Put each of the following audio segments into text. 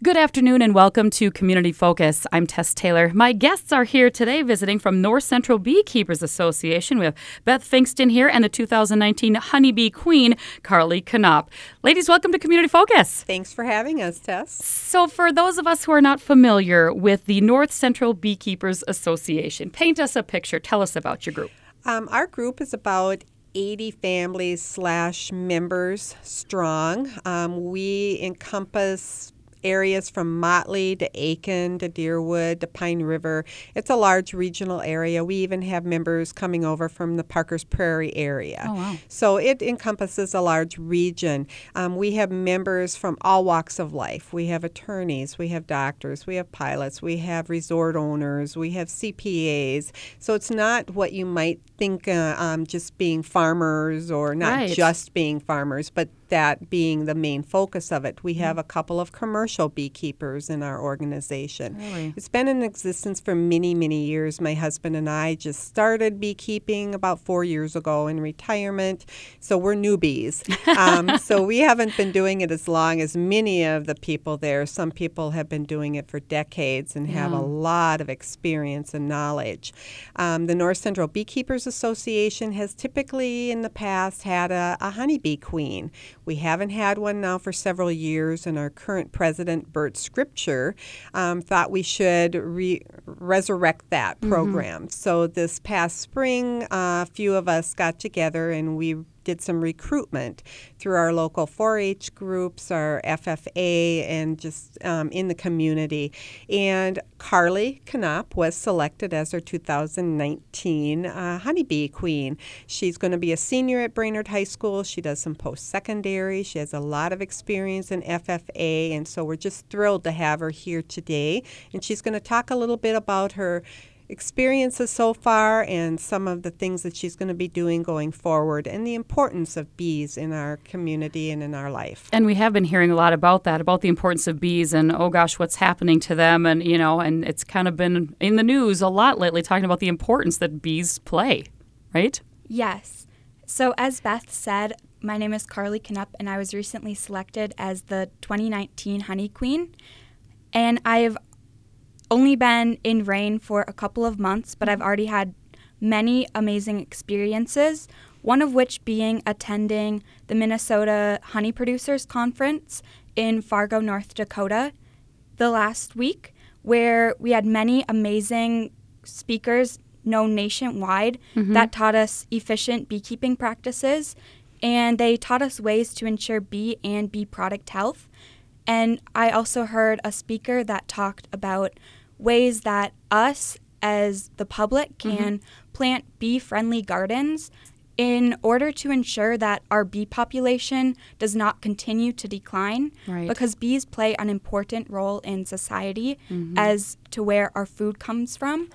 Good afternoon and welcome to Community Focus. I'm Tess Taylor. My guests are here today visiting from North Central Beekeepers Association. We have Beth Finkston here and the 2019 Honeybee Queen, Carly Knopp. Ladies, welcome to Community Focus. Thanks for having us, Tess. So, for those of us who are not familiar with the North Central Beekeepers Association, paint us a picture. Tell us about your group. Um, our group is about 80 families slash members strong. Um, we encompass areas from Motley to Aitkin to Deerwood to Pine River. It's a large regional area. We even have members coming over from the Parker's Prairie area. Oh, wow. So it encompasses a large region. Um, we have members from all walks of life. We have attorneys, we have doctors, we have pilots, we have resort owners, we have CPAs. So it's not what you might think uh, um, just being farmers or not Right. just being farmers, but that being the main focus of it. We have a couple of commercial beekeepers in our organization. Really? It's been in existence for many, many years. My husband and I just started beekeeping about four years ago in retirement, so we're newbies. um, so we haven't been doing it as long as many of the people there. Some people have been doing it for decades and have a lot of experience and knowledge. Um, the North Central Beekeepers Association has typically in the past had a, a honeybee queen. We haven't had one now for several years, and our current president, Bert Scripture, um, thought we should re- resurrect that program. So this past spring, uh, a few of us got together and we did some recruitment through our local 4-H groups, our FFA, and just um, in the community. And Carly Knopp was selected as our 2019 uh, Honeybee Queen. She's going to be a senior at Brainerd High School. She does some post-secondary. She has a lot of experience in FFA, and so we're just thrilled to have her here today. And she's going to talk a little bit about her experiences so far and some of the things that she's going to be doing going forward and the importance of bees in our community and in our life. And we have been hearing a lot about that, about the importance of bees and oh gosh, what's happening to them. And, you know, and it's kind of been in the news a lot lately talking about the importance that bees play, right? Yes. So, as Beth said, my name is Carly Knupp, and I was recently selected as the 2019 Honey Queen. And I've only been in reign for a couple of months, but I've already had many amazing experiences, one of which being attending the Minnesota Honey Producers Conference in Fargo, North Dakota, the last week, where we had many amazing speakers known nationwide mm-hmm. that taught us efficient beekeeping practices and they taught us ways to ensure bee and bee product health. And I also heard a speaker that talked about ways that us as the public can plant bee friendly gardens in order to ensure that our bee population does not continue to decline Right. because bees play an important role in society as to where our food comes from.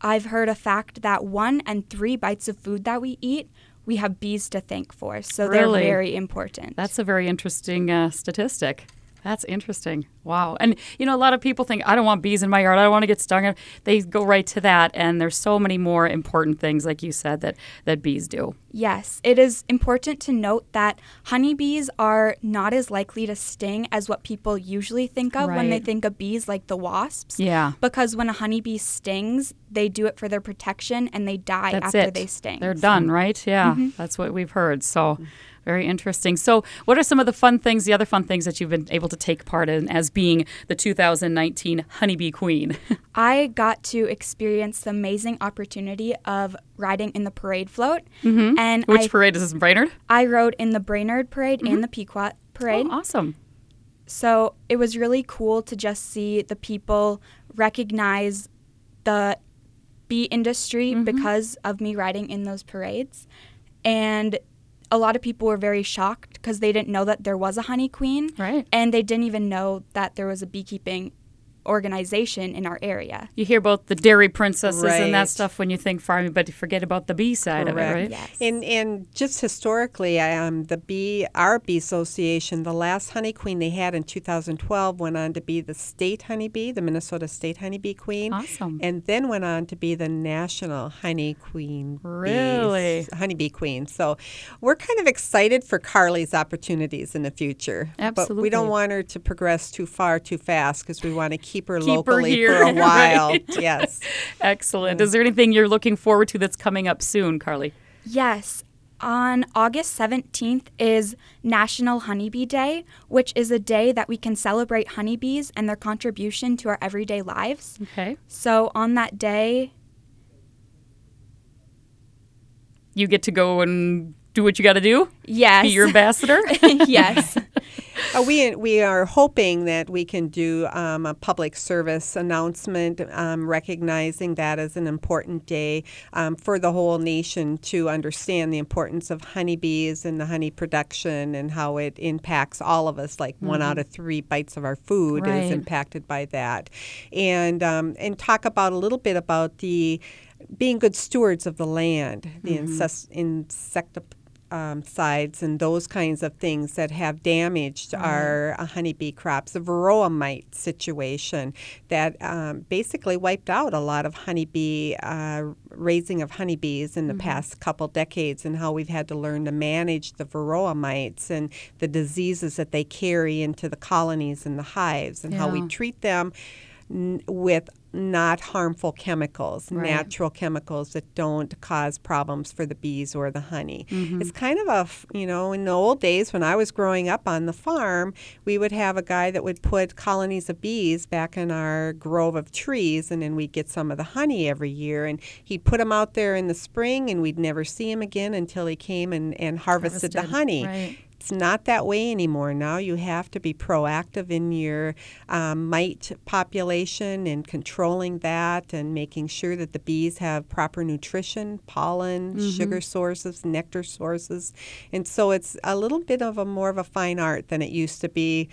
I've heard a fact that one and three bites of food that we eat, we have bees to thank for. So Really? they're very important. That's a very interesting uh, statistic. That's interesting. Wow. And, you know, a lot of people think, I don't want bees in my yard. I don't want to get stung. They go right to that. And there's so many more important things, like you said, that, that bees do. Yes, it is important to note that honeybees are not as likely to sting as what people usually think of when they think of bees, like the wasps. Yeah. Because when a honeybee stings, they do it for their protection and they die That's after it. they sting. They're done, right? Yeah. That's what we've heard. So, very interesting. So, what are some of the fun things, the other fun things that you've been able to take part in as being the 2019 Honeybee Queen? I got to experience the amazing opportunity of riding in the parade float. And Mm-hmm. Which I, parade is this in Brainerd? I rode in the Brainerd Parade and the Pequot Parade. Oh, awesome. So it was really cool to just see the people recognize the bee industry mm-hmm. because of me riding in those parades. And a lot of people were very shocked because they didn't know that there was a honey queen. Right. And they didn't even know that there was a beekeeping organization in our area. You hear about the dairy princesses and that stuff when you think farming, but you forget about the bee side of it, right? Yes. And and just historically, um, the bee, our bee association, the last honey queen they had in 2012 went on to be the state honeybee, the Minnesota State Honeybee Queen, Awesome. and then went on to be the national honey queen. bees- Really? honeybee queen. So we're kind of excited for Carly's opportunities in the future. Absolutely. But we don't want her to progress too far too fast because we want to keep her Keep her locally here, for a while. right. Yes. Excellent. Mm. Is there anything you're looking forward to that's coming up soon, Carly? Yes. On August 17th is National Honeybee Day, which is a day that we can celebrate honeybees and their contribution to our everyday lives. Okay. So on that day, You get to go and do what you got to do? yes. Be your ambassador? yes. Uh, we we are hoping that we can do um, a public service announcement, um, recognizing that as an important day um, for the whole nation to understand the importance of honeybees and the honey production and how it impacts all of us. Like one out of three bites of our food Right. is impacted by that, and um, and talk about a little bit about the being good stewards of the land, the incest, insectip- um, sides and those kinds of things that have damaged our uh, honeybee crops. The varroa mite situation that um, basically wiped out a lot of honeybee uh, raising of honeybees in the past couple decades, and how we've had to learn to manage the varroa mites and the diseases that they carry into the colonies and the hives, and how we treat them n- with not harmful chemicals, Right. natural chemicals that don't cause problems for the bees or the honey. Mm-hmm. It's kind of a, you know, in the old days when I was growing up on the farm, we would have a guy that would put colonies of bees back in our grove of trees, and then we'd get some of the honey every year. And he'd put them out there in the spring, and we'd never see him again until he came and, and harvested, the honey. right. It's not that way anymore. Now you have to be proactive in your um, mite population and controlling that and making sure that the bees have proper nutrition, pollen, Mm-hmm. sugar sources, nectar sources. And so it's a little bit of a more of a fine art than it used to be.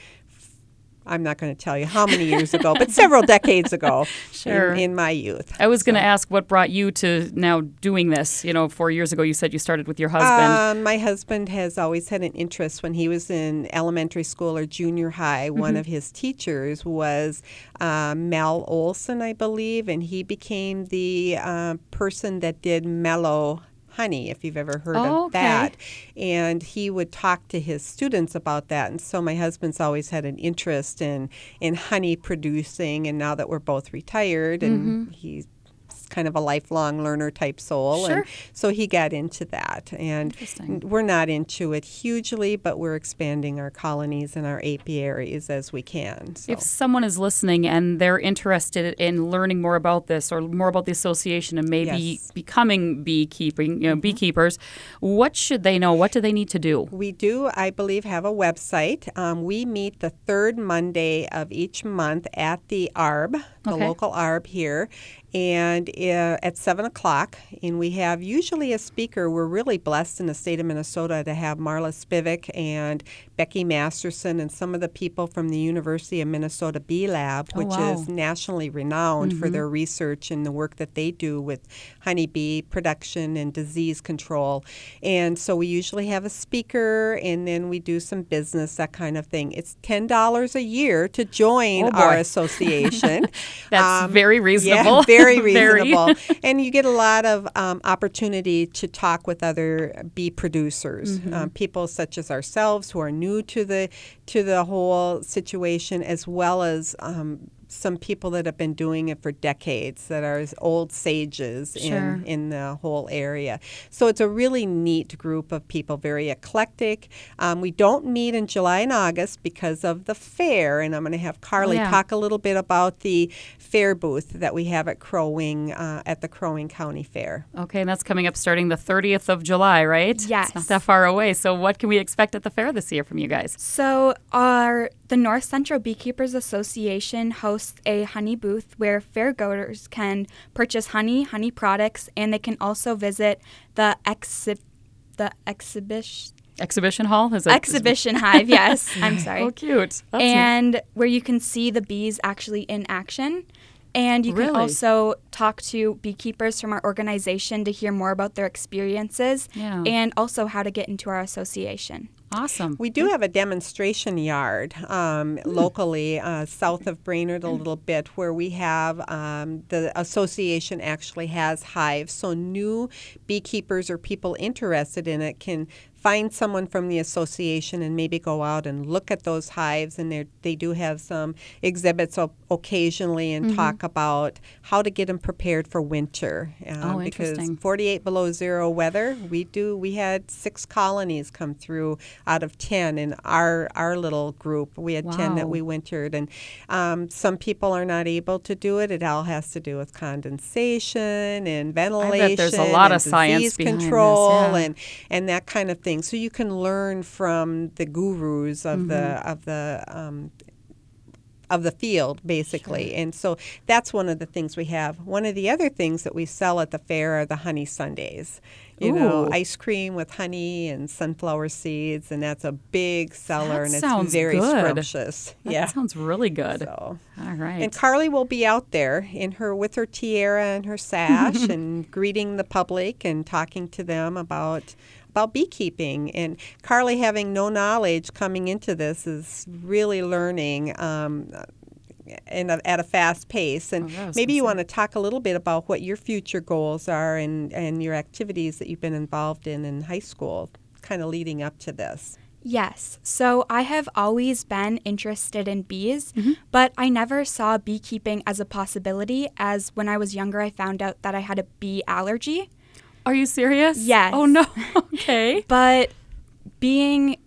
I'm not going to tell you how many years ago, but several decades ago Sure. in, in my youth. I was going to ask what brought you to now doing this. You know, four years ago, you said you started with your husband. Um, my husband has always had an interest when he was in elementary school or junior high. One Mm-hmm. of his teachers was uh, Mel Olson, I believe, and he became the uh, person that did mellow honey, if you've ever heard Oh, of okay. that. And he would talk to his students about that. And so my husband's always had an interest in, in honey producing. And now that we're both retired and mm-hmm. he's kind of a lifelong learner type soul. Mm-hmm. Sure. And so he got into that. And we're not into it hugely, but we're expanding our colonies and our apiaries as we can. So. If someone is listening and they're interested in learning more about this or more about the association and maybe Yes. Mm-hmm. becoming beekeeping, you know, beekeepers, what should they know? What do they need to do? We do, I believe, have a website. Um, we meet the third Monday of each month at the ARB, the Okay. local ARB here, and uh, at 7 o'clock. And we have usually a speaker. We're really blessed in the state of Minnesota to have Marla Spivak and Becky Masterman and some of the people from the University of Minnesota Bee Lab, Oh, which wow. is nationally renowned for their research and the work that they do with honeybee production and disease control. And so we usually have a speaker and then we do some business, that kind of thing. It's $10 a year to join Oh, our association. That's very reasonable. Yeah, very Very. reasonable. and you get a lot of um, opportunity to talk with other bee producers, Mm-hmm. um, people such as ourselves who are new to the to the whole situation, as well as um, some people that have been doing it for decades that are old sages Sure. in, in the whole area. So it's a really neat group of people, very eclectic. Um, we don't meet in July and August because of the fair, and I'm going to have Carly yeah. talk a little bit about the fair booth that we have at Crow Wing uh, at the Crow Wing County Fair. Okay, and that's coming up starting the 30th of July, right? Yes. It's not that far away. So, what can we expect at the fair this year from you guys? So, our the North Central Beekeepers Association hosts a honey booth where fairgoers can purchase honey, honey products, and they can also visit the exhibit the exhibition Exhibition hall is it? exhibition hive. Yes, I'm sorry. Oh, cute. That's neat. and where you can see the bees actually in action. And you Really? can also talk to beekeepers from our organization to hear more about their experiences Yeah. and also how to get into our association. Awesome. We do have a demonstration yard um, locally uh, south of Brainerd a little bit where we have um, the association actually has hives. So new beekeepers or people interested in it can find someone from the association and maybe go out and look at those hives. And they do have some exhibits o- occasionally and talk about how to get them prepared for winter. Oh, because interesting. 48 below zero weather. We do. We had six colonies come through out of 10 in our our little group. We had 10 that we wintered, and um, some people are not able to do it. It all has to do with condensation and ventilation. I bet there's a lot of science behind this, control yeah. and and that kind of thing. So you can learn from the gurus of the Mm-hmm. of the um, of the field, basically. And so that's one of the things we have. One of the other things that we sell at the fair are the honey sundaes. You know, ice cream with honey and sunflower seeds, and that's a big seller, That and sounds it's very good. scrumptious. That yeah. sounds really good. So. All right. And Carly will be out there in her with her tiara and her sash and greeting the public and talking to them about about beekeeping. And Carly, having no knowledge coming into this, is really learning. Um, in a, at a fast pace, and Oh, yeah, I was maybe you want to talk a little bit about what your future goals are and, and your activities that you've been involved in in high school, kind of leading up to this. Yes. So I have always been interested in bees, Mm-hmm. but I never saw beekeeping as a possibility. As when I was younger, I found out that I had a bee allergy. Are you serious? Yes. Oh no. okay. But being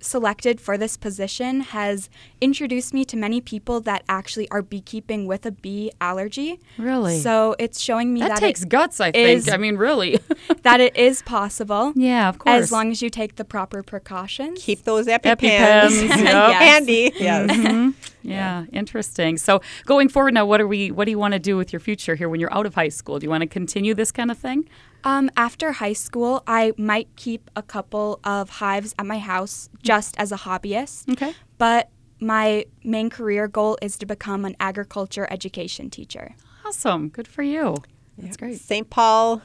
selected for this position has introduced me to many people that actually are beekeeping with a bee allergy. Really? So it's showing me that, that, takes it, guts, I is- think. I mean, really. that it is possible. yeah, of course. As long as you take the proper precautions. Keep those EpiPens, EpiPens, yep. Yes. handy. Yes. Mm-hmm. Yeah, interesting. So going forward now, what are we? What do you want to do with your future here when you're out of high school? Do you want to continue this kind of thing? Um, after high school, I might keep a couple of hives at my house just as a hobbyist. Okay. But my main career goal is to become an agriculture education teacher. Awesome. Good for you. That's great. St. Paul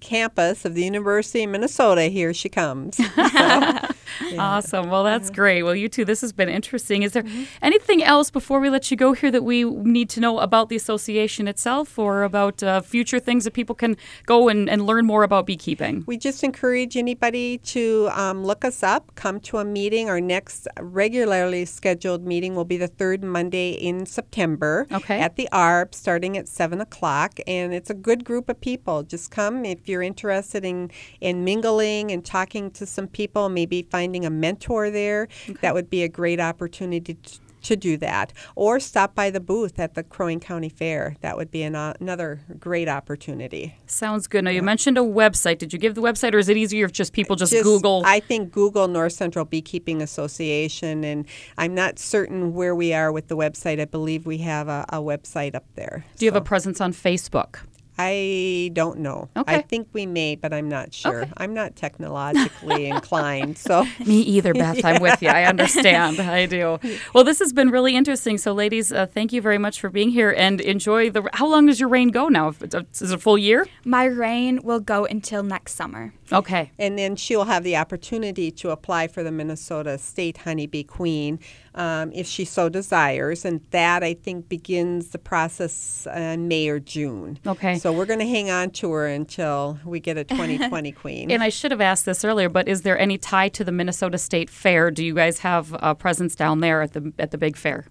campus of the University of Minnesota. Here she comes. Awesome. Well, that's great. Well, you two, this has been interesting. Is there anything else before we let you go here that we need to know about the association itself or about uh, future things that people can go and, and learn more about beekeeping? We just encourage anybody to um, look us up, come to a meeting. Our next regularly scheduled meeting will be the third Monday in September Okay. at the ARB starting at 7 o'clock. And it's a good group of people. Just come if you're interested in, in mingling and talking to some people, maybe finding a mentor there. That would be a great opportunity to, to do that. Or stop by the booth at the Crow Wing County Fair. That would be an, uh, another great opportunity. Sounds good. Now, you mentioned a website. Did you give the website or is it easier if just people just, Google? I think Google North Central Beekeeping Association, and I'm not certain where we are with the website. I believe we have a, a website up there. do you have a presence on Facebook? I don't know. Okay. I think we may, but I'm not sure. Okay. I'm not technologically inclined, so Me either, Beth. I'm with you. I understand. I do. Well, this has been really interesting. So, ladies, uh, thank you very much for being here and enjoy the. How long does your reign go now? If it's a, is it a full year? My reign will go until next summer. Okay. and then she'll have the opportunity to apply for the Minnesota State Honeybee Queen um, if she so desires, and that I think begins the process in May or June. Okay. So we're going to hang on to her until we get a 2020 queen. And I should have asked this earlier, but is there any tie to the Minnesota State Fair? Do you guys have a presence down there at the at the big fair?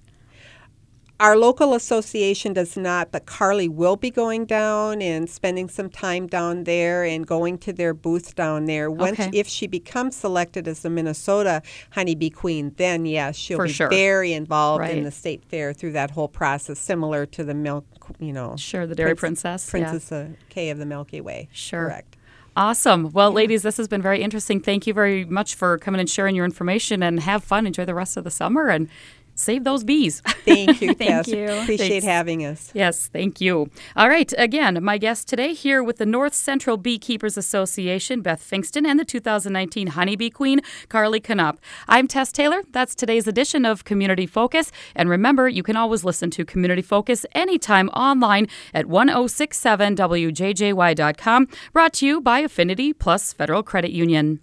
Our local association does not, but Carly will be going down and spending some time down there and going to their booth down there. Once, Okay. if she becomes selected as the Minnesota Honeybee Queen, then yes, she'll For be sure. very involved Right. in the state fair through that whole process, similar to the milk, you know, Sure, the Dairy Prince- Princess. Princess uh, Kay of the Milky Way. Sure. Correct. Awesome. Well, ladies, this has been very interesting. Thank you very much for coming and sharing your information and have fun. Enjoy the rest of the summer and save those bees. Thank you, Thank Tess. you. Appreciate Thanks. having us. Yes, thank you. All right, again, my guest today here with the North Central Beekeepers Association, Beth Finkston, and the 2019 Honeybee Queen, Carly Knupp. I'm Tess Taylor. That's today's edition of Community Focus. And remember, you can always listen to Community Focus anytime online at 1067wjjy.com, brought to you by Affinity Plus Federal Credit Union.